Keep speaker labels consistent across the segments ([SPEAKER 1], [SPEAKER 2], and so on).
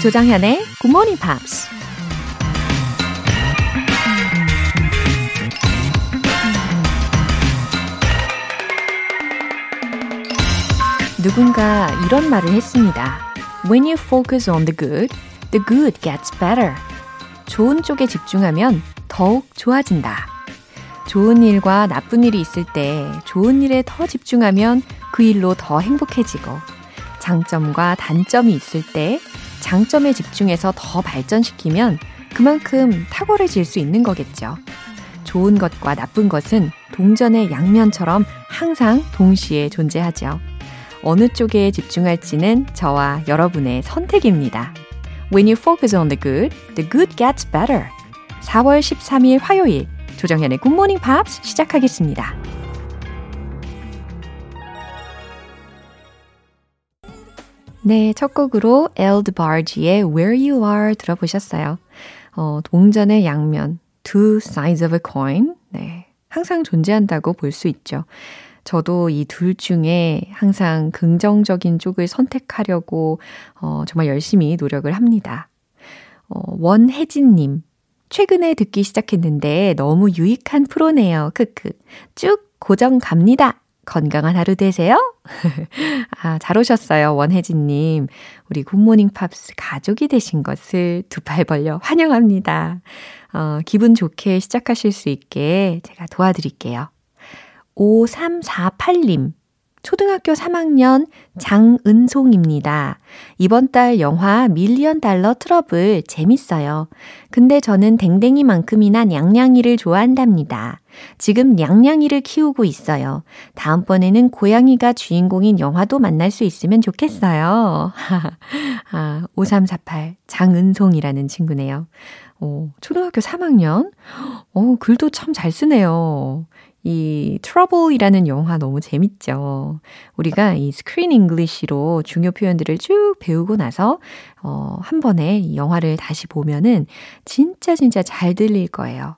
[SPEAKER 1] 조장현의 Good Morning Pops. 누군가 이런 말을 했습니다. When you focus on the good, the good gets better. 좋은 쪽에 집중하면 더욱 좋아진다. 좋은 일과 나쁜 일이 있을 때 좋은 일에 더 집중하면 그 일로 더 행복해지고 장점과 단점이 있을 때 장점에 집중해서 더 발전시키면 그만큼 탁월해질 수 있는 거겠죠. 좋은 것과 나쁜 것은 동전의 양면처럼 항상 동시에 존재하죠. 어느 쪽에 집중할지는 저와 여러분의 선택입니다. When you focus on the good, the good gets better. 4월 13일 화요일 조정현의 Morning Pops 시작하겠습니다. 네, 첫 곡으로 엘드 바지의 Where You Are 들어보셨어요. 어, 동전의 양면, two sides of a coin. 네, 항상 존재한다고 볼 수 있죠. 저도 이 둘 중에 항상 긍정적인 쪽을 선택하려고 어, 정말 열심히 노력을 합니다. 어, 원혜진님, 최근에 듣기 시작했는데 너무 유익한 프로네요. 크크. 쭉 고정 갑니다. 건강한 하루 되세요. 아, 잘 오셨어요. 원혜진님. 우리 굿모닝 팝스 가족이 되신 것을 두 팔 벌려 환영합니다. 어, 기분 좋게 시작하실 수 있게 제가 도와드릴게요. 5348님. 초등학교 3학년 장은송입니다. 이번 달 영화 밀리언 달러 트러블 재밌어요. 근데 저는 댕댕이만큼이나 냥냥이를 좋아한답니다. 지금 냥냥이를 키우고 있어요. 다음번에는 고양이가 주인공인 영화도 만날 수 있으면 좋겠어요. 아, 5348 장은송이라는 친구네요. 오, 초등학교 3학년? 오, 글도 참 잘 쓰네요. 이 Trouble이라는 영화 너무 재밌죠. 우리가 이 Screen English로 중요 표현들을 쭉 배우고 나서 어, 한 번에 이 영화를 다시 보면은 진짜 진짜 잘 들릴 거예요.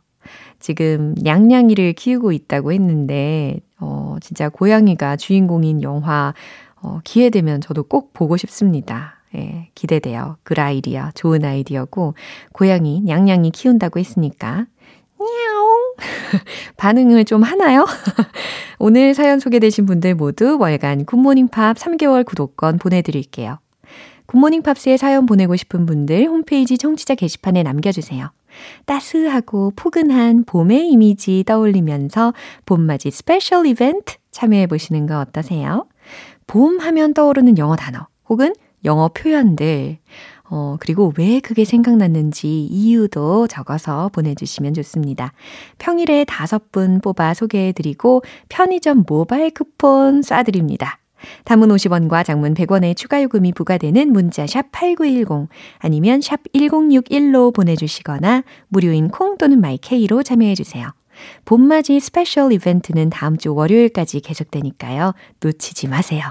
[SPEAKER 1] 지금 냥냥이를 키우고 있다고 했는데 어, 진짜 고양이가 주인공인 영화 어, 기회 되면 저도 꼭 보고 싶습니다. 예, 기대돼요. 그 아이디어, 좋은 아이디어고, 고양이, 냥냥이 키운다고 했으니까. 반응을 좀 하나요? 오늘 사연 소개되신 분들 모두 월간 굿모닝 팝스 3개월 구독권 보내드릴게요. 굿모닝 팝스에 사연 보내고 싶은 분들 홈페이지 청취자 게시판에 남겨주세요. 따스하고 포근한 봄의 이미지 떠올리면서 봄맞이 special 이벤트 참여해 보시는 거 어떠세요? 봄 하면 떠오르는 영어 단어 혹은 영어 표현들 어, 그리고 왜 그게 생각났는지 이유도 적어서 보내주시면 좋습니다. 평일에 다섯 분 뽑아 소개해드리고 편의점 모바일 쿠폰 쏴드립니다. 단문 50원과 장문 100원의 추가 요금이 부과되는 문자 샵 8910 아니면 샵 1061로 보내주시거나 무료인 콩 또는 my K로 참여해주세요. 봄맞이 special 이벤트는 다음 주 월요일까지 계속되니까요. 놓치지 마세요.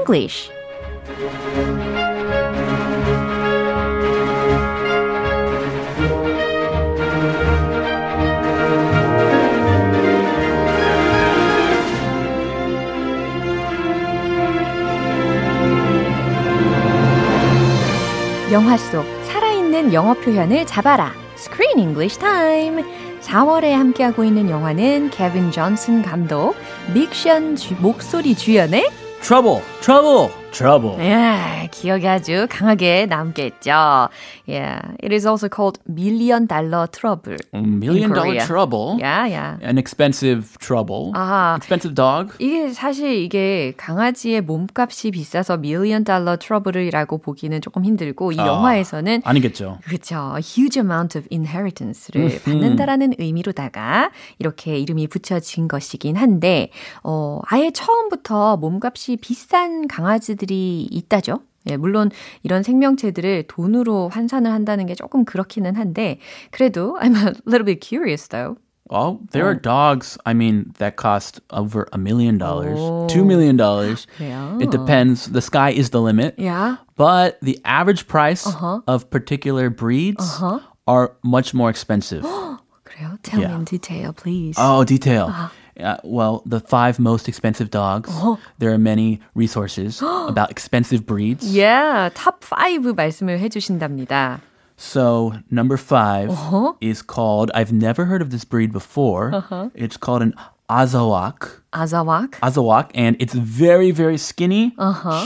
[SPEAKER 1] English. 영화 속 살아있는 영어 표현을 잡아라. Screen English Time. 4월에 함께하고 있는 영화는 케빈 존슨 감독, 믹션 주, 목소리 주연의
[SPEAKER 2] Trouble, trouble. Trouble.
[SPEAKER 1] 예, 기억이 아주 강하게 남겠죠. Yeah, it is also called million dollar trouble.
[SPEAKER 2] Million dollar trouble.
[SPEAKER 1] Yeah, yeah.
[SPEAKER 2] An expensive trouble.
[SPEAKER 1] 아하.
[SPEAKER 2] Expensive dog.
[SPEAKER 1] 이게 사실 이게 강아지의 몸값이 비싸서 million dollar trouble이라고 보기는 조금 힘들고 이
[SPEAKER 2] 아.
[SPEAKER 1] 영화에서는
[SPEAKER 2] 아니겠죠.
[SPEAKER 1] 그렇죠. huge amount of inheritance를 받는다라는 의미로다가 이렇게 이름이 붙여진 것이긴 한데 어 아예 처음부터 몸값이 비싼 강아지 들이 있다죠. 예, 물론 이런 생명체들을 돈으로 환산을 한다는 게 조금 그렇기는 한데 그래도 I'm a little bit curious though.
[SPEAKER 2] Oh, there are dogs, I mean, that cost over a million dollars,
[SPEAKER 1] Oh.
[SPEAKER 2] two million dollars.
[SPEAKER 1] 그래요.
[SPEAKER 2] It depends. The sky is the limit.
[SPEAKER 1] Yeah.
[SPEAKER 2] But the average price of particular breeds are much more expensive.
[SPEAKER 1] 그래요? Tell
[SPEAKER 2] Yeah.
[SPEAKER 1] me in detail, please.
[SPEAKER 2] oh, detail. Uh, well, the five most expensive dogs. There are many resources about expensive breeds.
[SPEAKER 1] Yeah, top 5 말씀을 해주신답니다.
[SPEAKER 2] So number 5 is called. I've never heard of this breed before. It's called an Azawak.
[SPEAKER 1] 아자왁.
[SPEAKER 2] Azawak, and it's very, very skinny,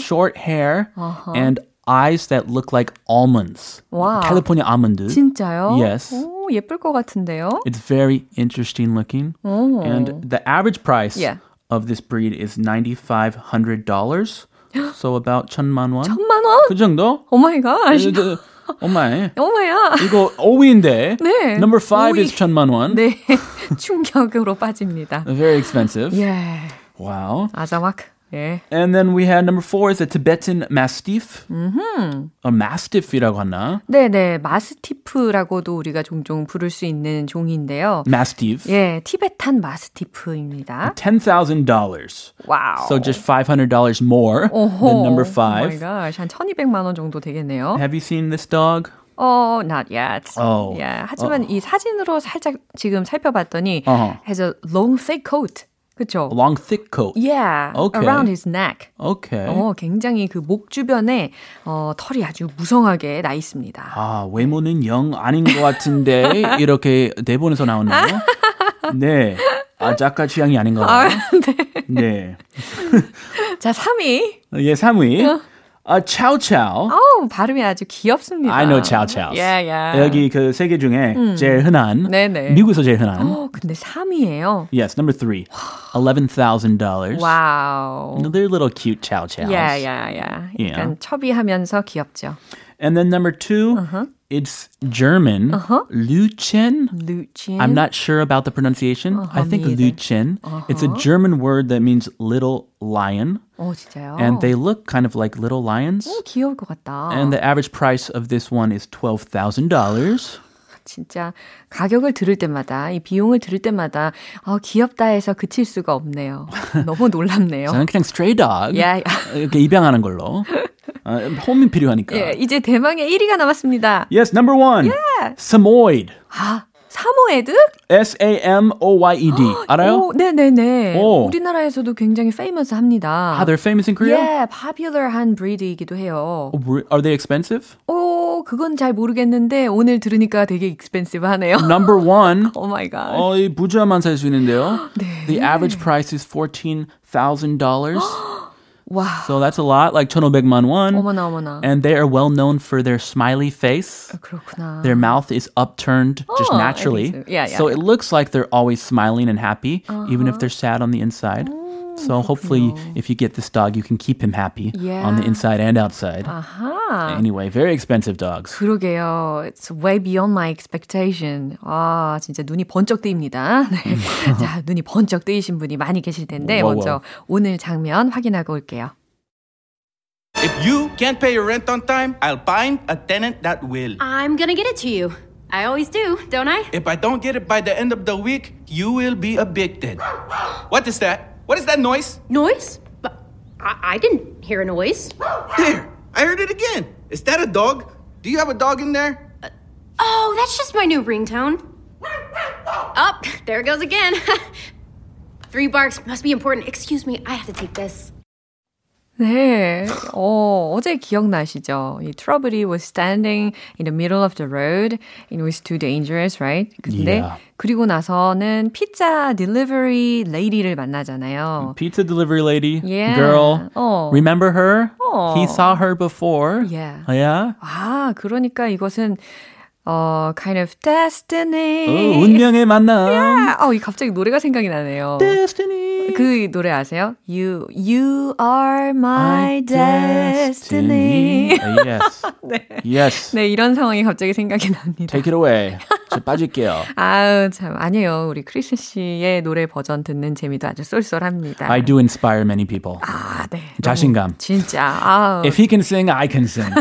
[SPEAKER 2] short hair, and eyes that look like almonds.
[SPEAKER 1] Wow.
[SPEAKER 2] California almond.
[SPEAKER 1] 진짜요?
[SPEAKER 2] Yes.
[SPEAKER 1] 오, 예쁠 것 같은데요?
[SPEAKER 2] It's very interesting looking. And the average price
[SPEAKER 1] Yeah.
[SPEAKER 2] of this breed is $9,500. so about 천만 원.
[SPEAKER 1] 천만 원?
[SPEAKER 2] 그 정도?
[SPEAKER 1] 오 마이 갓.
[SPEAKER 2] 그, 엄마의.
[SPEAKER 1] 오 마이 갓.
[SPEAKER 2] 이거 5위인데.
[SPEAKER 1] 네.
[SPEAKER 2] Number 5
[SPEAKER 1] 오위.
[SPEAKER 2] is 천만 원.
[SPEAKER 1] 네. 충격으로 빠집니다.
[SPEAKER 2] Very expensive.
[SPEAKER 1] 예.
[SPEAKER 2] Wow.
[SPEAKER 1] 아자왁. 예.
[SPEAKER 2] And then we had number 4 is a Tibetan Mastiff. Mm-hmm. 어, Mastiff이라고 하나?
[SPEAKER 1] 네네. 마스티프라고도 우리가 종종 부를 수 있는 종인데요.
[SPEAKER 2] Mastiff.
[SPEAKER 1] 예. 티베탄 마스티프입니다.
[SPEAKER 2] $10,000.
[SPEAKER 1] 와우.
[SPEAKER 2] So just $500 more than number
[SPEAKER 1] 오 마이
[SPEAKER 2] 5.
[SPEAKER 1] 갓. 한 1200만 원 정도 되겠네요.
[SPEAKER 2] Have you seen this dog?
[SPEAKER 1] 어, not yet.
[SPEAKER 2] Oh.
[SPEAKER 1] 예. 하지만 이 사진으로 살짝 지금 살펴봤더니
[SPEAKER 2] 어허.
[SPEAKER 1] has a long thick coat. 그쵸?
[SPEAKER 2] Long, thick coat.
[SPEAKER 1] Yeah.
[SPEAKER 2] Okay.
[SPEAKER 1] Around his neck.
[SPEAKER 2] Okay.
[SPEAKER 1] 어, 굉장히 그 목 주변에 어, 털이 아주 무성하게 나 있습니다.
[SPEAKER 2] 아, 외모는 영 아닌 것 같은데 이렇게 대본에서 나오나요? 네. 아, 작가 취향이 아닌 것 같아요. 네.
[SPEAKER 1] 자, 3위.
[SPEAKER 2] 예, 3위. 아, 차오차오.
[SPEAKER 1] 어우, 발음이 아주 귀엽습니다.
[SPEAKER 2] I know chow chows.
[SPEAKER 1] Yeah, yeah.
[SPEAKER 2] 여기 그 세 개 중에 제일 흔한
[SPEAKER 1] 네네.
[SPEAKER 2] 미국에서 제일 흔한
[SPEAKER 1] 어, 근데 3위예요.
[SPEAKER 2] Yes, number 3. $11,000.
[SPEAKER 1] 와우.
[SPEAKER 2] They're little cute chow chows.
[SPEAKER 1] Yeah, yeah, yeah.
[SPEAKER 2] Yeah.
[SPEAKER 1] 약간 첩이하면서 귀엽죠.
[SPEAKER 2] And then number 2,
[SPEAKER 1] Uh-huh.
[SPEAKER 2] it's German. Luchen.
[SPEAKER 1] 루친.
[SPEAKER 2] I'm not sure about the pronunciation. I think
[SPEAKER 1] me either.
[SPEAKER 2] Luchen. It's a German word that means little lion.
[SPEAKER 1] 어, 진짜요?
[SPEAKER 2] And they look kind of like little lions.
[SPEAKER 1] 오, 귀여울 것 같다.
[SPEAKER 2] And the average price of this one is $12,000.
[SPEAKER 1] 진짜 가격을 들을 때마다 이 비용을 들을 때마다 어, 귀엽다 해서 그칠 수가 없네요. 너무 놀랍네요.
[SPEAKER 2] 저는 그냥 stray dog.
[SPEAKER 1] 야, 야.
[SPEAKER 2] 이렇게 입양하는 걸로. 아, 홈이 필요하니까.
[SPEAKER 1] 예, 이제 대망의 1위가 남았습니다.
[SPEAKER 2] Yes, number one. Samoyed.
[SPEAKER 1] 아, 사모예드?
[SPEAKER 2] S-A-M-O-Y-E-D. 알아요?
[SPEAKER 1] 오, 네네네.
[SPEAKER 2] 오.
[SPEAKER 1] 우리나라에서도 굉장히 famous 합니다.
[SPEAKER 2] Ah, they're famous in Korea?
[SPEAKER 1] 예, popular한 breed이기도 해요.
[SPEAKER 2] Oh, re- Are they expensive?
[SPEAKER 1] 오, 그건 잘 모르겠는데 오늘 들으니까 되게 expensive 하네요.
[SPEAKER 2] Number one.
[SPEAKER 1] 오 마이 갓.
[SPEAKER 2] 어, 이 부자만 살 수 있는데요. The average price is $14,000.
[SPEAKER 1] 와.
[SPEAKER 2] so that's a lot, like 1,500만 won.
[SPEAKER 1] 어머나 어머나.
[SPEAKER 2] And they are well known for their smiley face.
[SPEAKER 1] 그렇구나.
[SPEAKER 2] Their mouth is upturned just
[SPEAKER 1] Oh,
[SPEAKER 2] naturally.
[SPEAKER 1] 알겠어요. Yeah, yeah,
[SPEAKER 2] so
[SPEAKER 1] yeah.
[SPEAKER 2] it looks like they're always smiling and happy, even if they're sad on the inside. so hopefully, if you get this dog, you can keep him happy on the
[SPEAKER 1] Yeah.
[SPEAKER 2] inside and outside.
[SPEAKER 1] 아하.
[SPEAKER 2] Anyway, very expensive dogs.
[SPEAKER 1] 그러게요. It's way beyond my expectation. 아, 진짜 눈이 번쩍 뜨입니다. 네. 자, 눈이 번쩍 뜨이신 분이 많이 계실 텐데
[SPEAKER 2] 와우,
[SPEAKER 1] 먼저 오늘 장면 확인하고 올게요.
[SPEAKER 3] If you can't pay your rent on time, I'll find a tenant that will.
[SPEAKER 4] I'm gonna get it to you. I always do, don't I?
[SPEAKER 3] If I don't get it by the end of the week, you will be evicted. What is that? What is that noise?
[SPEAKER 4] Noise? But I, I didn't hear a noise.
[SPEAKER 3] There, I heard it again. Is that a dog? Do you have a dog in there?
[SPEAKER 4] Uh, oh, that's just my new ringtone. Up, oh, there it goes again. Three barks must be important. Excuse me, I have to take this.
[SPEAKER 1] 네. 어, 어제 기억나시죠? 이 트러블이 was standing in the middle of the road. It was too dangerous, right? 근데
[SPEAKER 2] Yeah.
[SPEAKER 1] 그리고 나서는 피자 딜리버리 레이디를 만나잖아요.
[SPEAKER 2] Pizza delivery lady,
[SPEAKER 1] Yeah.
[SPEAKER 2] girl.
[SPEAKER 1] 어.
[SPEAKER 2] Remember her?
[SPEAKER 1] 어.
[SPEAKER 2] He saw her before.
[SPEAKER 1] Yeah.
[SPEAKER 2] Yeah.
[SPEAKER 1] 아, 그러니까 이것은 어, kind of destiny.
[SPEAKER 2] 어, 운명의 만남.
[SPEAKER 1] 아, 어, 이 갑자기 노래가 생각이 나네요.
[SPEAKER 2] Destiny.
[SPEAKER 1] 그 노래 아세요? You you are my, destiny.
[SPEAKER 2] destiny. yes.
[SPEAKER 1] 네.
[SPEAKER 2] Yes.
[SPEAKER 1] 네, 이런 상황이 갑자기 생각이 납니다.
[SPEAKER 2] Take it away. 저 빠질게요.
[SPEAKER 1] 아우, 참, 아니에요. 우리 크리스 씨의 노래 버전 듣는 재미도 아주 쏠쏠합니다.
[SPEAKER 2] I do inspire many people.
[SPEAKER 1] 아, 네.
[SPEAKER 2] 자신감.
[SPEAKER 1] 진짜. 아우,
[SPEAKER 2] If he can sing, I can sing.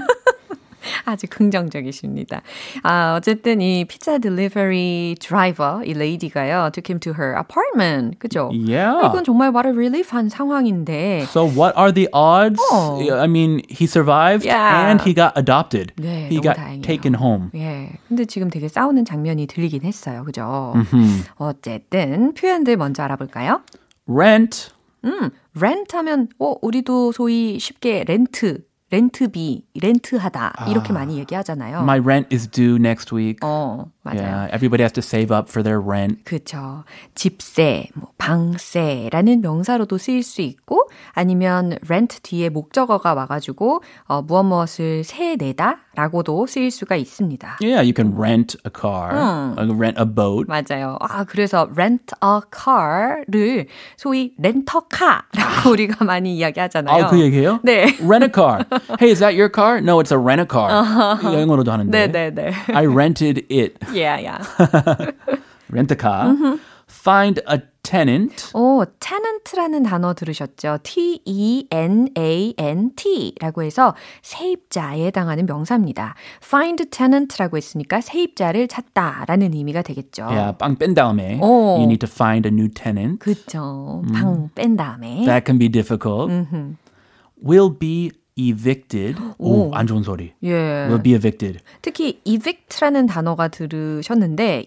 [SPEAKER 1] 아주 긍정적이십니다. 아, 어쨌든 이 피자 딜리버리 드라이버, 이 레이디가요, took him to her apartment. 그죠?
[SPEAKER 2] Yeah.
[SPEAKER 1] 이건 정말 what a relief한 상황인데.
[SPEAKER 2] So what are the odds?
[SPEAKER 1] Oh.
[SPEAKER 2] I mean, he survived
[SPEAKER 1] Yeah.
[SPEAKER 2] and he got adopted.
[SPEAKER 1] 네,
[SPEAKER 2] he got
[SPEAKER 1] 다행이에요.
[SPEAKER 2] taken home.
[SPEAKER 1] 예. 근데 지금 되게 싸우는 장면이 들리긴 했어요. 그죠? 어쨌든 표현들 먼저 알아볼까요?
[SPEAKER 2] Rent.
[SPEAKER 1] 음, 렌트 하면 어, 우리도 소위 쉽게 렌트, 렌트비, 렌트하다 이렇게 많이 얘기하잖아요.
[SPEAKER 2] My rent is due next week.
[SPEAKER 1] 어, 맞아요.
[SPEAKER 2] Yeah, everybody has to save up for their rent.
[SPEAKER 1] 그렇죠. 집세, 뭐 방세라는 명사로도 쓰일 수 있고 아니면 rent 뒤에 목적어가 와가지고 어, 무엇 무엇을 세 내다라고도 쓰일 수가 있습니다.
[SPEAKER 2] Yeah, you can rent a car, uh, rent a boat.
[SPEAKER 1] 맞아요. 아, 그래서 rent a car를 소위 렌터카라고 우리가 많이 이야기하잖아요.
[SPEAKER 2] 아, 그 얘기예요?
[SPEAKER 1] 네.
[SPEAKER 2] Rent a car. Hey, is that your car? No, it's a rent a car. 영어로도 하는데.
[SPEAKER 1] 네, 네, 네.
[SPEAKER 2] I rented it.
[SPEAKER 1] Yeah, yeah.
[SPEAKER 2] Rent a car. Find a tenant.
[SPEAKER 1] 오, tenant라는 단어 들으셨죠? T-E-N-A-N-T라고 해서 세입자에 해당하는 명사입니다. find tenant라고 했으니까 세입자를 찾다라는 의미가 되겠죠.
[SPEAKER 2] Yeah, 빵뺀 다음에
[SPEAKER 1] 어.
[SPEAKER 2] you need to find a new tenant.
[SPEAKER 1] 그쵸. 방뺀 다음에.
[SPEAKER 2] That can be difficult. Will be evicted. 오, 안 좋은 소리.
[SPEAKER 1] 예.
[SPEAKER 2] Will be evicted.
[SPEAKER 1] 특히 evict라는 단어가 들으셨는데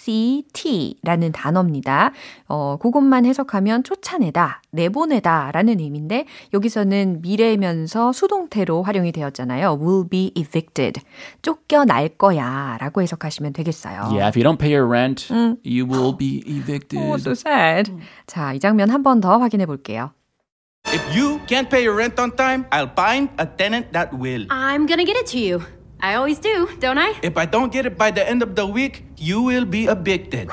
[SPEAKER 1] E-V-I-C-T라는 단어입니다. 어, 그것만 해석하면 쫓아내다, 내보내다라는 의미인데 여기서는 미래면서 수동태로 활용이 되었잖아요. will be evicted. 쫓겨날 거야라고 해석하시면 되겠어요.
[SPEAKER 2] Yeah, if you don't pay your rent, you will be evicted.
[SPEAKER 1] Oh, so sad. 자, 이 장면 한 번 더 확인해 볼게요.
[SPEAKER 3] If you can't pay your rent on time, I'll find a tenant that will.
[SPEAKER 4] I'm gonna get it to you. I always do, don't I?
[SPEAKER 3] If I don't get it by the end of the week, you will be evicted.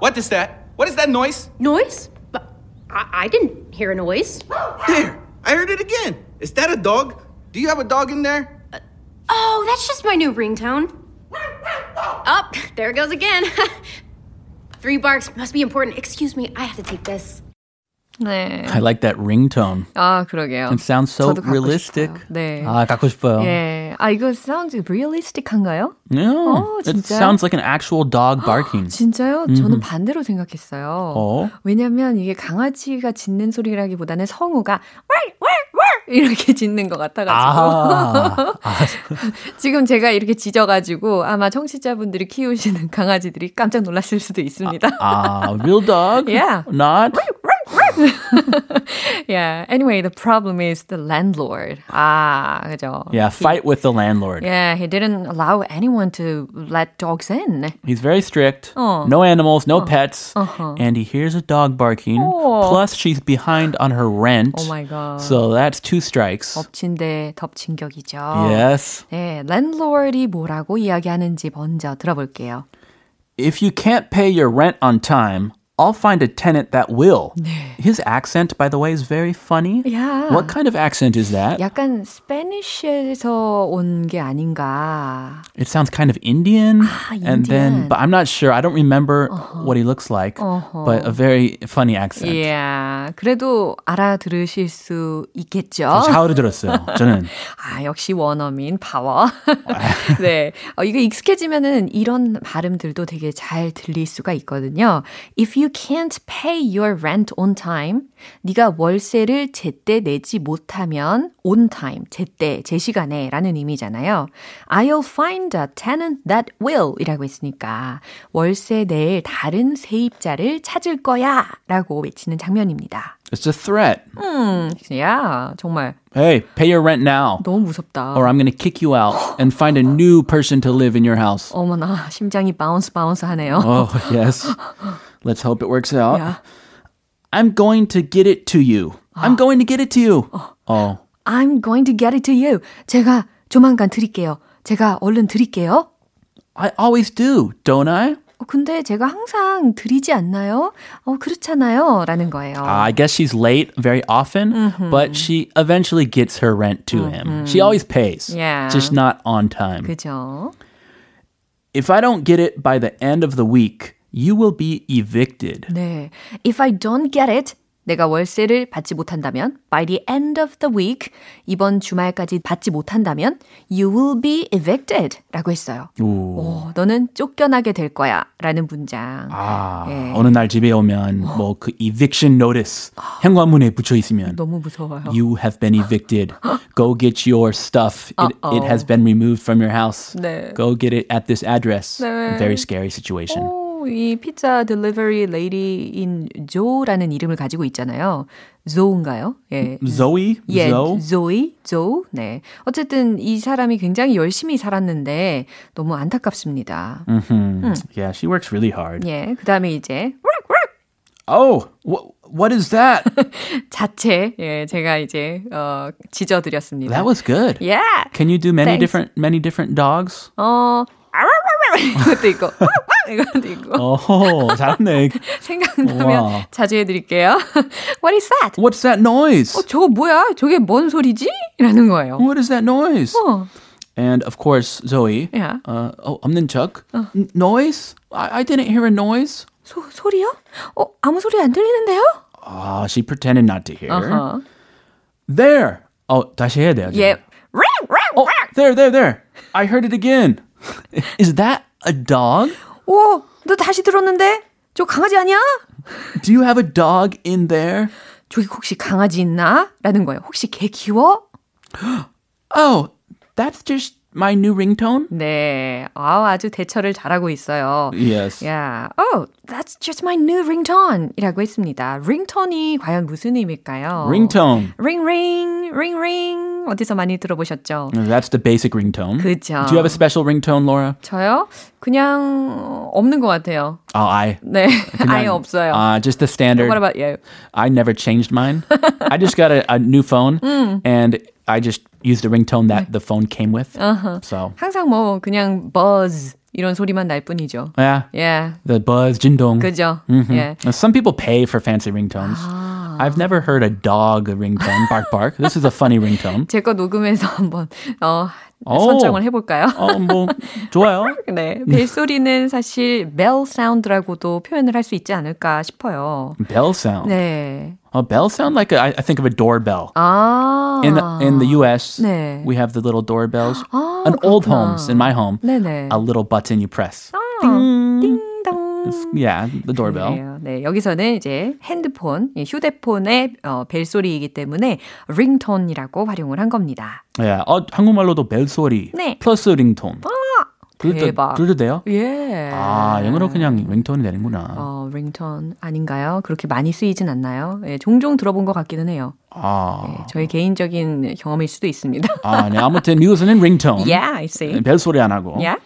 [SPEAKER 3] What is that? What is that noise?
[SPEAKER 4] Noise? But I, I didn't hear a noise.
[SPEAKER 3] There, I heard it again. Is that a dog? Do you have a dog in there?
[SPEAKER 4] Uh, oh, that's just my new ringtone. Up, oh, there it goes again. Three barks must be important. Excuse me, I have to take this.
[SPEAKER 1] 네.
[SPEAKER 2] I like that ringtone.
[SPEAKER 1] 아, 그러게요.
[SPEAKER 2] It sounds so realistic.
[SPEAKER 1] 싶어요. 네.
[SPEAKER 2] 아, 갖고 싶어요.
[SPEAKER 1] 예. 아, 이거 sounds realistic한가요?
[SPEAKER 2] Yeah,
[SPEAKER 1] 어,
[SPEAKER 2] it sounds like an actual dog barking.
[SPEAKER 1] 진짜요? 저는 반대로 생각했어요.
[SPEAKER 2] 어?
[SPEAKER 1] 왜냐면 이게 강아지가 짖는 소리라기보다는 성우가 이렇게 짖는 것 같아가지고
[SPEAKER 2] 아,
[SPEAKER 1] 지금 제가 이렇게 짖어가지고 아마 청취자분들이 키우시는 강아지들이 깜짝 놀랐을 수도 있습니다.
[SPEAKER 2] 아, real dog?
[SPEAKER 1] Yeah.
[SPEAKER 2] Not?
[SPEAKER 1] yeah. Anyway, the problem is the landlord. 아, 그죠?
[SPEAKER 2] Yeah, fight with the landlord.
[SPEAKER 1] Yeah, he didn't allow anyone to let dogs in.
[SPEAKER 2] He's very strict.
[SPEAKER 1] 어.
[SPEAKER 2] No animals, no pets.
[SPEAKER 1] Uh-huh.
[SPEAKER 2] And he hears a dog barking.
[SPEAKER 1] Oh.
[SPEAKER 2] Plus, she's behind on her rent.
[SPEAKER 1] Oh my god.
[SPEAKER 2] So that's two strikes.
[SPEAKER 1] 엎친 데 덮친 격이죠.
[SPEAKER 2] Yes.
[SPEAKER 1] 네, landlord이 뭐라고 이야기하는지 먼저 들어볼게요.
[SPEAKER 2] If you can't pay your rent on time, I'll find a tenant that will. His accent, by the way, is very funny.
[SPEAKER 1] Yeah.
[SPEAKER 2] What kind of accent is that?
[SPEAKER 1] 약간 스페니쉬에서 온 게 아닌가.
[SPEAKER 2] It sounds kind of Indian. And then,
[SPEAKER 1] Indian.
[SPEAKER 2] but I'm not sure. I don't remember what he looks like. But a very funny accent.
[SPEAKER 1] Yeah. 그래도 알아들으실 수 있겠죠?
[SPEAKER 2] 잘 들었어요. 저는.
[SPEAKER 1] 아, 역시 원어민 파워. 네. 어, 이거 익숙해지면은 이런 발음들도 되게 잘 들릴 수가 있거든요. If you can't pay your rent on time, 네가 월세를 제때 내지 못하면 on time, 제때, 제 시간에 라는 의미잖아요. I'll find a tenant that will 이라고 했으니까 월세 낼 다른 세입자를 찾을 거야 라고 외치는 장면입니다.
[SPEAKER 2] It's a threat.
[SPEAKER 1] 음, 야, 정말
[SPEAKER 2] Hey, pay your rent now,
[SPEAKER 1] 너무 무섭다.
[SPEAKER 2] or I'm going to kick you out and find a new person to live in your house.
[SPEAKER 1] 어머나, 심장이 바운스 바운스 하네요.
[SPEAKER 2] Oh, yes. Let's hope it works out.
[SPEAKER 1] Yeah.
[SPEAKER 2] I'm going to get it to you. I'm going to get it to you. Oh.
[SPEAKER 1] I'm going to get it to you. 제가 조만간 드릴게요. 제가 얼른 드릴게요.
[SPEAKER 2] I always do, don't I?
[SPEAKER 1] 어, 근데 제가 항상 드리지 않나요? 어, 그렇잖아요. 라는 거예요.
[SPEAKER 2] Uh, I guess she's late very often, but she eventually gets her rent to him. She always pays,
[SPEAKER 1] Yeah.
[SPEAKER 2] just not on time.
[SPEAKER 1] 그죠?
[SPEAKER 2] If I don't get it by the end of the week, you will be evicted.
[SPEAKER 1] 네. If I don't get it, 내가 월세를 받지 못한다면 by the end of the week 이번 주말까지 받지 못한다면 you will be evicted 라고 했어요. 오, 너는 쫓겨나게 될 거야 라는 문장.
[SPEAKER 2] 아,
[SPEAKER 1] 예.
[SPEAKER 2] 어느 날 집에 오면 뭐 그 eviction notice 현관문에 붙여 있으면
[SPEAKER 1] 너무 무서워요.
[SPEAKER 2] You have been evicted. Go get your stuff. It, it has been removed from your house.
[SPEAKER 1] 네.
[SPEAKER 2] Go get it at this address.
[SPEAKER 1] 네.
[SPEAKER 2] Very scary situation.
[SPEAKER 1] 오, 이 피자 딜리버리 레이디인 조라는 이름을 가지고 있잖아요. 조인가요? 예.
[SPEAKER 2] Zoe?
[SPEAKER 1] 예,
[SPEAKER 2] Zoe?
[SPEAKER 1] 조이, 조. 네. 어쨌든 이 사람이 굉장히 열심히 살았는데 너무 안타깝습니다.
[SPEAKER 2] Hmm. Yeah, she works really hard.
[SPEAKER 1] 예. 그다음에 이제
[SPEAKER 2] Oh, wh- what is that?
[SPEAKER 1] 자체 예, 제가 이제 어 지져 드렸습니다.
[SPEAKER 2] that was good.
[SPEAKER 1] Yeah.
[SPEAKER 2] Can you do many
[SPEAKER 1] Thanks.
[SPEAKER 2] different many different dogs?
[SPEAKER 1] 어 이것도 있고 이것도 있고
[SPEAKER 2] Oh, 잘했네.
[SPEAKER 1] 생각나면
[SPEAKER 2] 와.
[SPEAKER 1] 자주 해드릴게요. What is that?
[SPEAKER 2] What's that noise?
[SPEAKER 1] 어, 저거 뭐야? 저게 뭔 소리지? 라는 거예요.
[SPEAKER 2] What is that noise?
[SPEAKER 1] 어.
[SPEAKER 2] And of course, Zoe.
[SPEAKER 1] Yeah.
[SPEAKER 2] Uh, oh, 없는 척. N- noise? I, I didn't hear a noise.
[SPEAKER 1] 소, 소리요? 어, 아무 소리 안 들리는데요?
[SPEAKER 2] Ah, she pretended not to hear.
[SPEAKER 1] 어허.
[SPEAKER 2] There. Oh, 다시 해야 돼요.
[SPEAKER 1] 예. 랑, 랑,
[SPEAKER 2] Oh,
[SPEAKER 1] 랑.
[SPEAKER 2] there, there, there. I heard it again. Is that a dog?
[SPEAKER 1] 오, 너 다시 들었는데? 저 강아지 아니야?
[SPEAKER 2] Do you have a dog in there?
[SPEAKER 1] 저기 혹시 강아지 있나? 라는 거예요. 혹시 개 키워?
[SPEAKER 2] Oh, that's just my new ringtone?
[SPEAKER 1] 네. 아, 아주 대처를 잘하고 있어요.
[SPEAKER 2] Yes.
[SPEAKER 1] Yeah. Oh, that's just my new ringtone. 이라고 했습니다. ringtone이 과연 무슨 의미일까요?
[SPEAKER 2] Ringtone.
[SPEAKER 1] ring, ring, ring, ring. 어디서 많이 들어보셨죠?
[SPEAKER 2] That's the basic ringtone.
[SPEAKER 1] 그죠.
[SPEAKER 2] Do you have a special ringtone, Laura?
[SPEAKER 1] 저요? 그냥 어, 없는 것 같아요.
[SPEAKER 2] Oh, I.
[SPEAKER 1] 네. 아예 없어요.
[SPEAKER 2] Uh, just the standard.
[SPEAKER 1] What about you?
[SPEAKER 2] I never changed mine. I just got a, a new phone and I just used the ringtone that the phone came with. So,
[SPEAKER 1] 항상 뭐 그냥 buzz 이런 소리만 날 뿐이죠.
[SPEAKER 2] yeah.
[SPEAKER 1] Yeah.
[SPEAKER 2] The buzz, jindong.
[SPEAKER 1] 그죠?
[SPEAKER 2] Mhm.
[SPEAKER 1] 예.
[SPEAKER 2] Now, Some people pay for fancy ringtones. I've never heard a dog ringtone, bark bark. This is a funny ringtone.
[SPEAKER 1] 제 거 녹음해서 한번 어,
[SPEAKER 2] 오.
[SPEAKER 1] 선정을 해볼까요?
[SPEAKER 2] 어, 뭐 좋아요.
[SPEAKER 1] 네, 벨소리는 사실 bell sound라고도 표현을 할 수 있지 않을까 싶어요.
[SPEAKER 2] Bell sound.
[SPEAKER 1] 네.
[SPEAKER 2] A bell sound like a, I I think of a doorbell.
[SPEAKER 1] 아.
[SPEAKER 2] In the, in the U.S.,
[SPEAKER 1] 네.
[SPEAKER 2] we have the little doorbells.
[SPEAKER 1] 아,
[SPEAKER 2] in old
[SPEAKER 1] 그렇구나.
[SPEAKER 2] homes, in my home,
[SPEAKER 1] 네네.
[SPEAKER 2] a little button you press.
[SPEAKER 1] 띵동.
[SPEAKER 2] Yeah, the doorbell.
[SPEAKER 1] 그래요. 네, 여기서는 이제 핸드폰, 예, 휴대폰의 어, 벨소리이기 때문에 ringtone이라고 활용을 한 겁니다.
[SPEAKER 2] Yeah. 어, 한국말로도 벨 소리
[SPEAKER 1] 네.
[SPEAKER 2] 플러스 링톤. 둘 다-
[SPEAKER 1] 대박.
[SPEAKER 2] 둘도 돼요?
[SPEAKER 1] 예.
[SPEAKER 2] 아, 영어로 그냥 링톤이 되는구나.
[SPEAKER 1] 어, ringtone 아닌가요? 그렇게 많이 쓰이진 않나요? 예, 종종 들어본 것 같기는 해요.
[SPEAKER 2] 아,
[SPEAKER 1] 예, 저의 개인적인 경험일 수도 있습니다.
[SPEAKER 2] 아, 네. 아무튼 미국에서는 링톤.
[SPEAKER 1] yeah, I see.
[SPEAKER 2] 벨 소리 안 하고.
[SPEAKER 1] Yeah.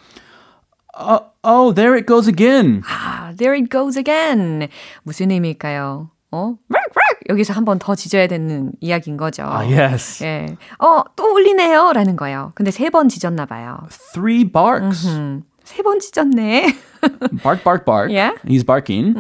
[SPEAKER 2] Oh, oh, there it goes again.
[SPEAKER 1] 아, there it goes again. 무슨 의미일까요? 어? 여기서 한 번더 짖어야 되는 이야기인 거죠.
[SPEAKER 2] Ah, yes.
[SPEAKER 1] 예. 어, 또 울리네요. 라는 거예요. 근데 세번 짖었나 봐요.
[SPEAKER 2] Three barks.
[SPEAKER 1] 음, 세번 짖었네.
[SPEAKER 2] Bark, bark, bark.
[SPEAKER 1] Yeah.
[SPEAKER 2] He's barking.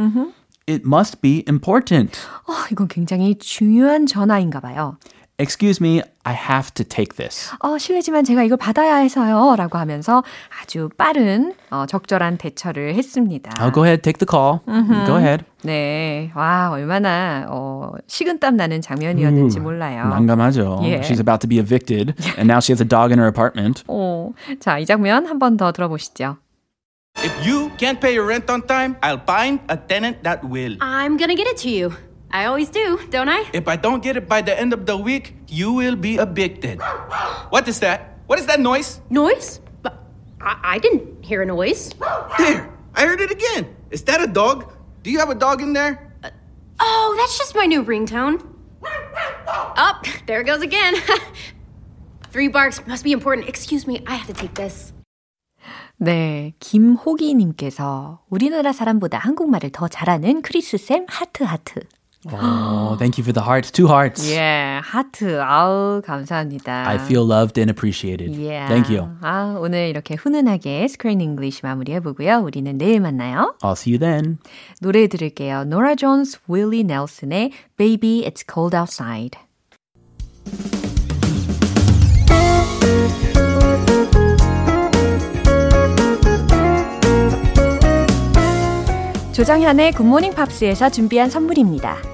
[SPEAKER 2] It must be important.
[SPEAKER 1] 어, 이건 굉장히 중요한 전화인가 봐요.
[SPEAKER 2] Excuse me, I have to take this.
[SPEAKER 1] 어, 실례지만 제가 이걸 받아야 해서요. 라고 하면서 아주 빠른, 어, 적절한 대처를 했습니다.
[SPEAKER 2] Oh, go ahead, take the call. Go ahead.
[SPEAKER 1] 네. 와, 얼마나, 어, 식은땀 나는 장면이었는지 몰라요.
[SPEAKER 2] 난감하죠.
[SPEAKER 1] 예.
[SPEAKER 2] She's about to be evicted, and now she has a dog in her apartment.
[SPEAKER 1] 어, 자, 이 장면 한 번 더 들어보시죠.
[SPEAKER 3] If you can't pay your rent on time, I'll find a tenant that will.
[SPEAKER 4] I'm gonna get it to you. I always do, don't I?
[SPEAKER 3] If I don't get it by the end of the week, you will be evicted. What is that? What is that noise?
[SPEAKER 4] Noise? But I, I didn't hear a noise.
[SPEAKER 3] There, I heard it again. Is that a dog? Do you have a dog in there?
[SPEAKER 4] Oh, that's just my new ringtone. Up, oh, there it goes again. Three barks must be important. Excuse me, I have to take this.
[SPEAKER 1] 네, 김호기님께서 우리나라 사람보다 한국말을 더 잘하는 크리스쌤 하트 하트.
[SPEAKER 2] Oh, thank you for the hearts. Two hearts.
[SPEAKER 1] Yeah, 하트. 아우, 감사합니다.
[SPEAKER 2] I feel loved and appreciated.
[SPEAKER 1] Yeah.
[SPEAKER 2] Thank you.
[SPEAKER 1] 아, 오늘 이렇게 훈훈하게 Screen English 마무리해 보고요. 우리는 내일 만나요.
[SPEAKER 2] I'll see you then.
[SPEAKER 1] 노래 들을게요. 노라 존스, 윌리 넬슨의 Baby It's Cold Outside. 조정현의 굿모닝 팝스에서 준비한 선물입니다.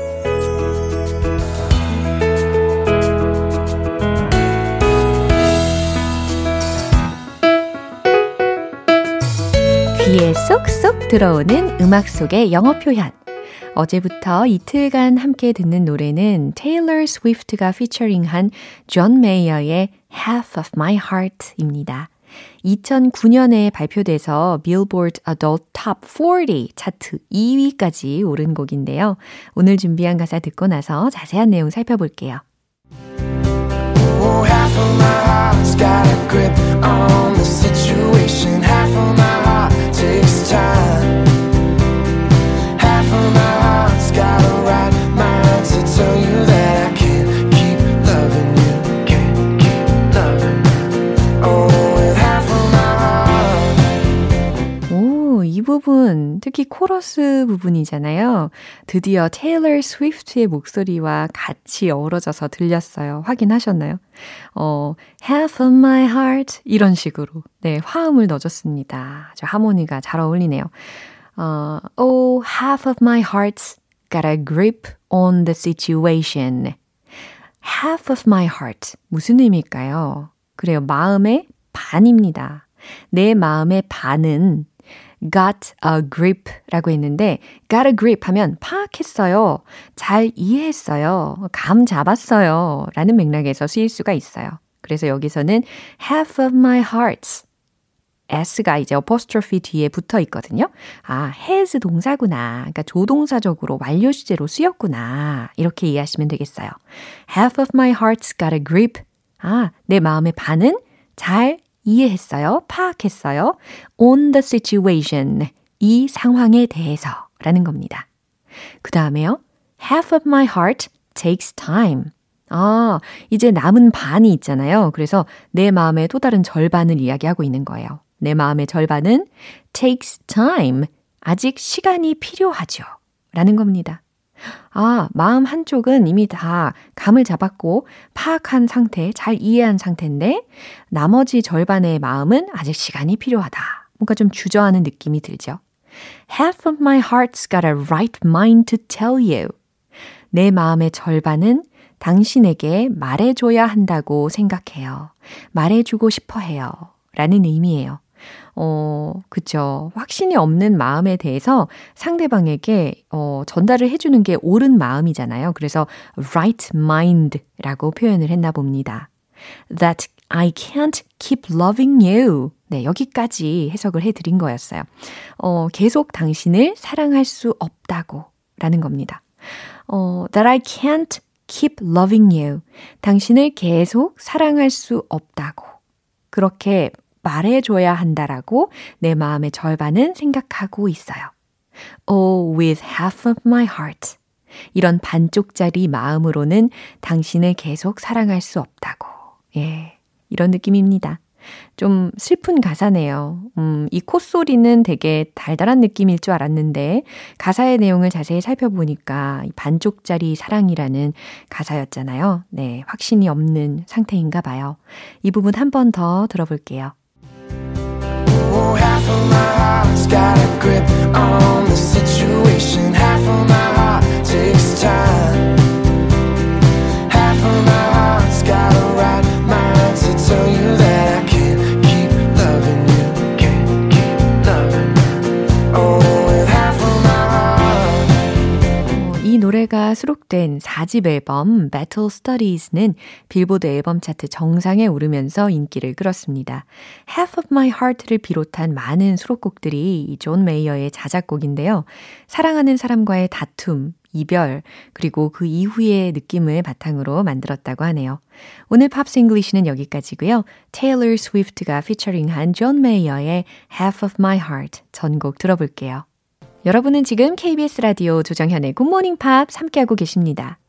[SPEAKER 1] 귀에 쏙쏙 들어오는 음악 속의 영어 표현. 어제부터 이틀간 함께 듣는 노래는 테일러 스위프트가 피처링한 존 메이어의 Half of My Heart입니다. 2009년에 발표돼서 Billboard Adult Top 40 차트 2위까지 오른 곡인데요. 오늘 준비한 가사 듣고 나서 자세한 내용 살펴볼게요. Oh, half of my heart's got a grip on the situation. Half of my tell you 부분, 특히 코러스 부분이잖아요. 드디어 테일러 스위프트의 목소리와 같이 어우러져서 들렸어요. 확인하셨나요? 어, half of my heart 이런 식으로 네, 화음을 넣어줬습니다. 아주 하모니가 잘 어울리네요. 어, oh, half of my heart's got a grip on the situation. half of my heart 무슨 의미일까요? 그래요. 마음의 반입니다. 내 마음의 반은 got a grip 라고 했는데, got a grip 하면 파악했어요. 잘 이해했어요. 감 잡았어요. 라는 맥락에서 쓰일 수가 있어요. 그래서 여기서는 half of my hearts. s가 이제 apostrophe 뒤에 붙어 있거든요. 아, has 동사구나. 그러니까 조동사적으로 완료 주제로 쓰였구나. 이렇게 이해하시면 되겠어요. half of my heart's got a grip. 아, 내 마음의 반은 잘 이해했어요, 파악했어요. on the situation. 이 상황에 대해서 라는 겁니다. 그 다음에요. half of my heart takes time. 아, 이제 남은 반이 있잖아요. 그래서 내 마음의 또 다른 절반을 이야기하고 있는 거예요. 내 마음의 절반은 takes time. 아직 시간이 필요하죠. 라는 겁니다. 아, 마음 한쪽은 이미 다 감을 잡았고 파악한 상태, 잘 이해한 상태인데 나머지 절반의 마음은 아직 시간이 필요하다. 뭔가 좀 주저하는 느낌이 들죠. Half of my heart's got a right mind to tell you. 내 마음의 절반은 당신에게 말해줘야 한다고 생각해요. 말해주고 싶어 해요. 라는 의미예요. 어, 그쵸. 확신이 없는 마음에 대해서 상대방에게 어, 전달을 해주는 게 옳은 마음이잖아요. 그래서 right mind라고 표현을 했나 봅니다. That I can't keep loving you. 네, 여기까지 해석을 해드린 거였어요. 어, 계속 당신을 사랑할 수 없다고 라는 겁니다. 어, that I can't keep loving you. 당신을 계속 사랑할 수 없다고. 그렇게 말해줘야 한다라고 내 마음의 절반은 생각하고 있어요. Oh, with half of my heart. 이런 반쪽짜리 마음으로는 당신을 계속 사랑할 수 없다고. 예. 이런 느낌입니다. 좀 슬픈 가사네요. 음, 이 콧소리는 되게 달달한 느낌일 줄 알았는데 가사의 내용을 자세히 살펴보니까 반쪽짜리 사랑이라는 가사였잖아요. 네, 확신이 없는 상태인가 봐요. 이 부분 한 번 더 들어볼게요. Got a grip on the situation. Half of my heart takes time. 노래가 수록된 4집 앨범 Battle Studies는 빌보드 앨범 차트 정상에 오르면서 인기를 끌었습니다. Half of My Heart를 비롯한 많은 수록곡들이 존 메이어의 자작곡인데요. 사랑하는 사람과의 다툼, 이별, 그리고 그 이후의 느낌을 바탕으로 만들었다고 하네요. 오늘 Pops English는 여기까지고요. 테일러 스위프트가 피처링한 존 메이어의 Half of My Heart 전곡 들어볼게요. 여러분은 지금 KBS 라디오 조정현의 굿모닝 팝스 함께하고 계십니다.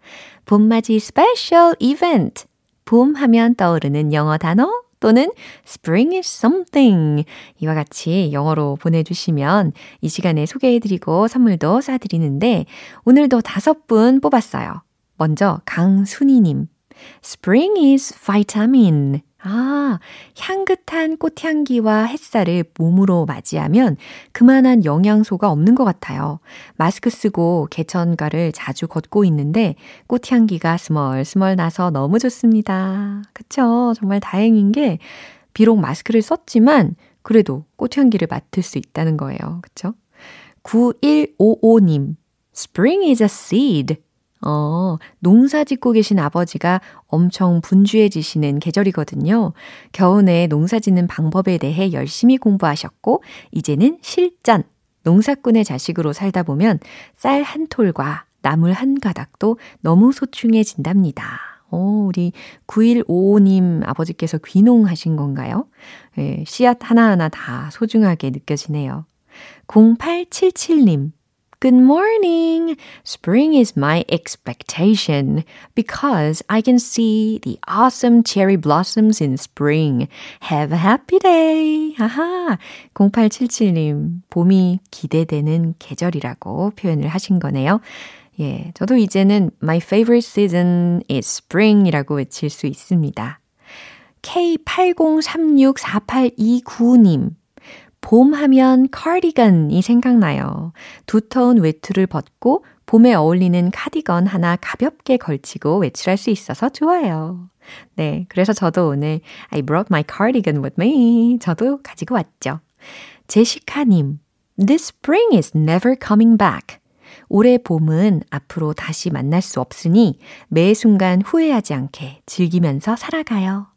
[SPEAKER 1] 봄맞이 special 이벤트. 봄 하면 떠오르는 영어 단어 또는 spring is something 이와 같이 영어로 보내주시면 이 시간에 소개해드리고 선물도 쏴드리는데 오늘도 다섯 분 뽑았어요. 먼저 강순희님. Spring is vitamin. 아, 향긋한 꽃향기와 햇살을 몸으로 맞이하면 그만한 영양소가 없는 것 같아요. 마스크 쓰고 개천가를 자주 걷고 있는데 꽃향기가 스멀스멀 나서 너무 좋습니다. 그쵸? 정말 다행인 게 비록 마스크를 썼지만 그래도 꽃향기를 맡을 수 있다는 거예요. 그쵸? 9155님. Spring is a seed. 어, 농사 짓고 계신 아버지가 엄청 분주해지시는 계절이거든요. 겨우내 농사 짓는 방법에 대해 열심히 공부하셨고, 이제는 실전. 농사꾼의 자식으로 살다 보면 쌀 한 톨과 나물 한 가닥도 너무 소중해진답니다. 오, 우리 9155님 아버지께서 귀농하신 건가요? 예, 씨앗 하나하나 다 소중하게 느껴지네요. 0877님. Good morning. Spring is my expectation because I can see the awesome cherry blossoms in spring. Have a happy day. 하하. 0877님, 봄이 기대되는 계절이라고 표현을 하신 거네요. 예, 저도 이제는 my favorite season is spring이라고 외칠 수 있습니다. K80364829님. 봄 하면 카디건이 생각나요. 두터운 외투를 벗고 봄에 어울리는 카디건 하나 가볍게 걸치고 외출할 수 있어서 좋아요. 네, 그래서 저도 오늘 I brought my cardigan with me. 저도 가지고 왔죠. 제시카님, This spring is never coming back. 올해 봄은 앞으로 다시 만날 수 없으니 매 순간 후회하지 않게 즐기면서 살아가요.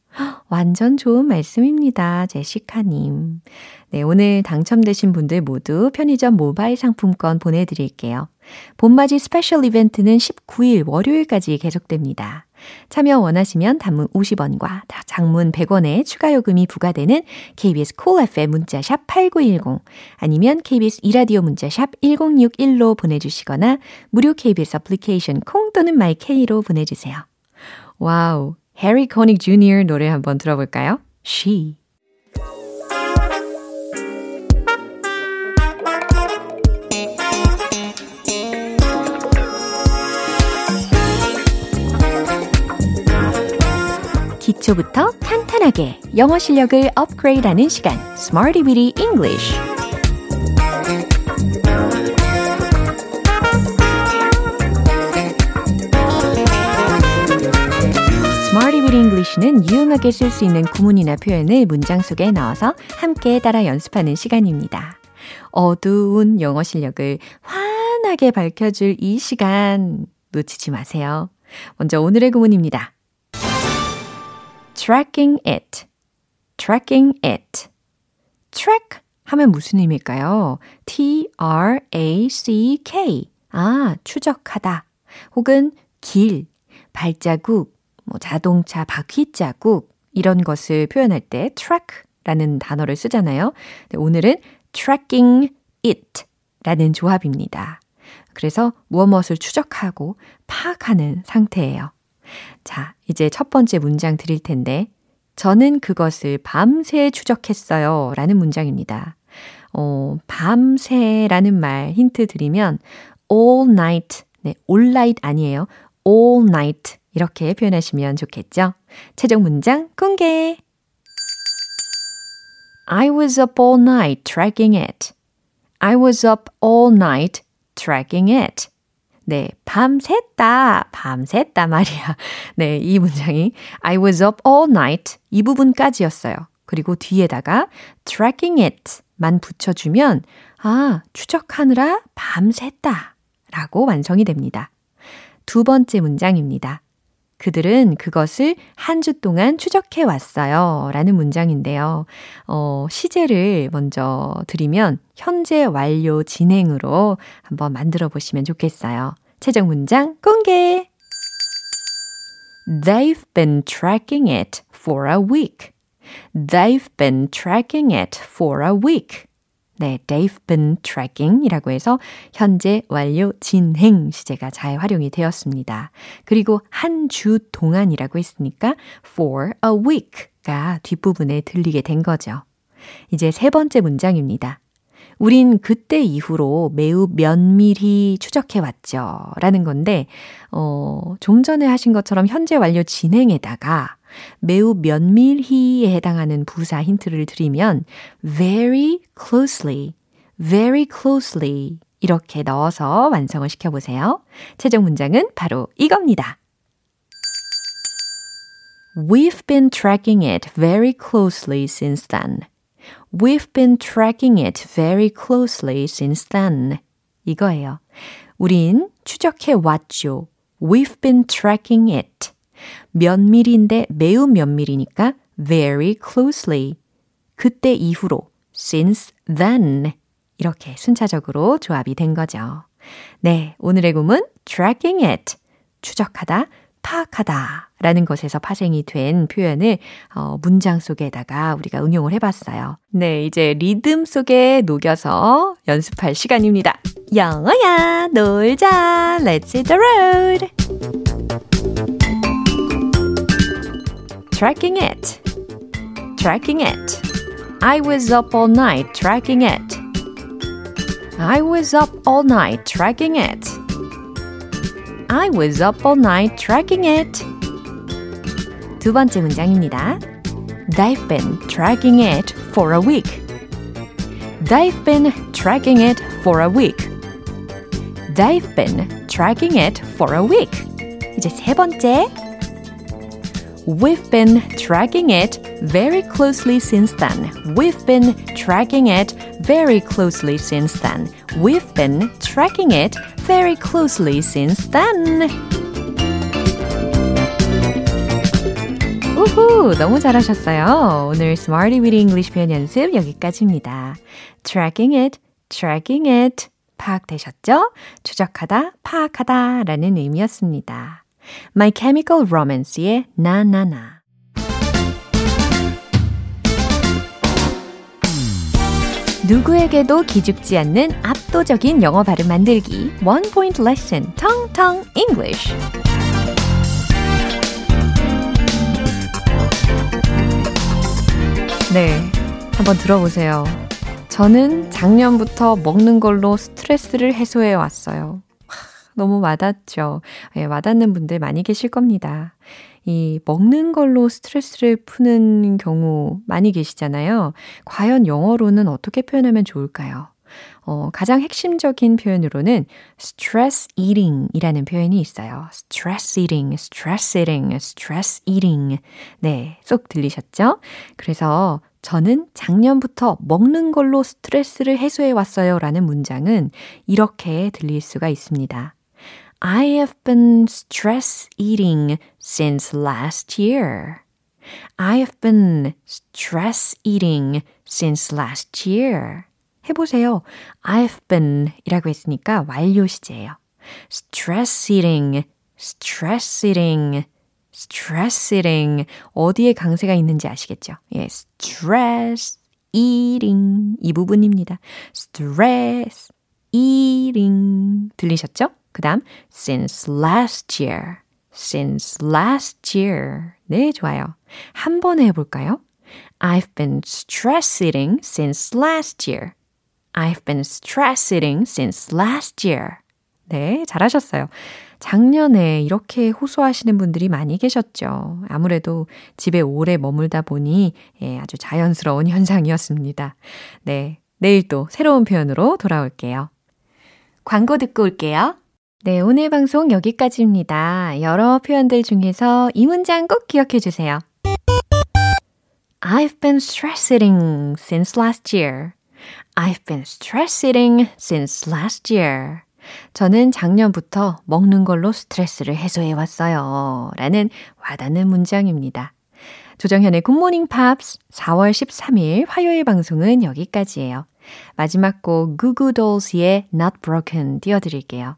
[SPEAKER 1] 완전 좋은 말씀입니다. 제시카님. 네, 오늘 당첨되신 분들 모두 편의점 모바일 상품권 보내드릴게요. 봄맞이 스페셜 이벤트는 19일 월요일까지 계속됩니다. 참여 원하시면 단문 50원과 장문 100원의 추가 요금이 부과되는 KBS 콜 cool FM 문자샵 8910 아니면 KBS 2라디오 문자샵 1061로 보내주시거나 무료 KBS 애플리케이션 콩 또는 마이케이로 보내주세요. wow, 해리 코닉 주니어 노래 한번 들어볼까요? She. 기초부터 탄탄하게 영어 실력을 업그레이드하는 시간, Smarty Weedy English. English는 유용하게 쓸 수 있는 구문이나 표현을 문장 속에 넣어서 함께 따라 연습하는 시간입니다. 어두운 영어 실력을 환하게 밝혀줄 이 시간 놓치지 마세요. 먼저 오늘의 구문입니다. tracking it, tracking it. track 하면 무슨 의미일까요? T-R-A-C-K. 아, 추적하다. 혹은 길, 발자국, 뭐 자동차 바퀴 자국 이런 것을 표현할 때 track라는 단어를 쓰잖아요. 오늘은 tracking it 라는 조합입니다. 그래서 무엇 무엇을 추적하고 파악하는 상태예요. 자, 이제 첫 번째 문장 드릴 텐데 저는 그것을 밤새 추적했어요. 라는 문장입니다. 어, 밤새라는 말 힌트 드리면 all night, 네, all night 아니에요. all night 이렇게 표현하시면 좋겠죠. 최종 문장 공개! I was up all night tracking it. I was up all night tracking it. 네, 밤샜다, 밤샜다 말이야. 네, 이 문장이 I was up all night 이 부분까지였어요. 그리고 뒤에다가 tracking it 만 붙여주면 아, 추적하느라 밤샜다 라고 완성이 됩니다. 두 번째 문장입니다. 그들은 그것을 한 주 동안 추적해 왔어요. 라는 문장인데요. 어, 시제를 먼저 드리면 현재 완료 진행으로 한번 만들어 보시면 좋겠어요. 최종 문장 공개! They've been tracking it for a week. They've been tracking it for a week. 네, they've been tracking 이라고 해서 현재 완료 진행 시제가 잘 활용이 되었습니다. 그리고 한 주 동안이라고 했으니까 for a week가 뒷부분에 들리게 된 거죠. 이제 세 번째 문장입니다. 우린 그때 이후로 매우 면밀히 추적해 왔죠. 라는 건데, 어, 좀 전에 하신 것처럼 현재 완료 진행에다가 매우 면밀히에 해당하는 부사 힌트를 드리면 very closely, very closely 이렇게 넣어서 완성을 시켜보세요. 최종 문장은 바로 이겁니다. We've been tracking it very closely since then. We've been tracking it very closely since then. 이거예요. 우린 추적해 왔죠. We've been tracking it. 면밀인데 매우 면밀이니까 very closely. 그때 이후로 since then. 이렇게 순차적으로 조합이 된 거죠. 네, 오늘의 구문 tracking it. 추적하다, 파악하다 라는 것에서 파생이 된 표현을 어, 문장 속에다가 우리가 응용을 해봤어요. 네, 이제 리듬 속에 녹여서 연습할 시간입니다. 영어야, 놀자. Let's hit the road. Tracking it. Tracking it. I was up all night tracking it. I was up all night tracking it. I was up all night tracking it. 두 번째 문장입니다. They've been tracking it for a week. They've been tracking it for a week. They've been tracking it for a week. 이제 세 번째. We've been tracking it very closely since then. We've been tracking it very closely since then. We've been tracking it very closely since then. 우후, 너무 잘하셨어요. 오늘 Smarty with English 표현 연습 여기까지입니다. Tracking it, tracking it. 파악되셨죠? 추적하다, 파악하다 라는 의미였습니다. My Chemical Romance의 나나나. 누구에게도 기죽지 않는 압도적인 영어 발음 만들기 Point Lesson Tong Tong English 네, 한번 들어보세요. 저는 작년부터 먹는 걸로 스트레스를 해소해 왔어요. 너무 와닿죠. 예, 와닿는 분들 많이 계실 겁니다. 이 먹는 걸로 스트레스를 푸는 경우 많이 계시잖아요. 과연 영어로는 어떻게 표현하면 좋을까요? 어, 가장 핵심적인 표현으로는 stress eating 이라는 표현이 있어요. stress eating, stress eating, stress eating. 네, 쏙 들리셨죠? 그래서 저는 작년부터 먹는 걸로 스트레스를 해소해 왔어요 라는 문장은 이렇게 들릴 수가 있습니다. I have been stress eating since last year. I have been stress eating since last year. 해보세요. I've been 이라고 했으니까 완료 시제예요. stress eating, stress eating, stress eating. 어디에 강세가 있는지 아시겠죠? 예, stress eating. 이 부분입니다. stress eating. 들리셨죠? 그 다음, since last year. since last year. 네, 좋아요. 한 번에 해볼까요? I've been stress eating since last year. I've been stress eating since last year. 네, 잘하셨어요. 작년에 이렇게 호소하시는 분들이 많이 계셨죠. 아무래도 집에 오래 머물다 보니 예, 아주 자연스러운 현상이었습니다. 네, 내일 또 새로운 표현으로 돌아올게요. 광고 듣고 올게요. 네, 오늘 방송 여기까지입니다. 여러 표현들 중에서 이 문장 꼭 기억해 주세요. I've been stress eating since last year. I've been stress eating since last year. 저는 작년부터 먹는 걸로 스트레스를 해소해 왔어요. 라는 와닿는 문장입니다. 조정현의 굿모닝 팝스 4월 13일 화요일 방송은 여기까지예요. 마지막 곡 구구돌스의 Not Broken 띄워드릴게요.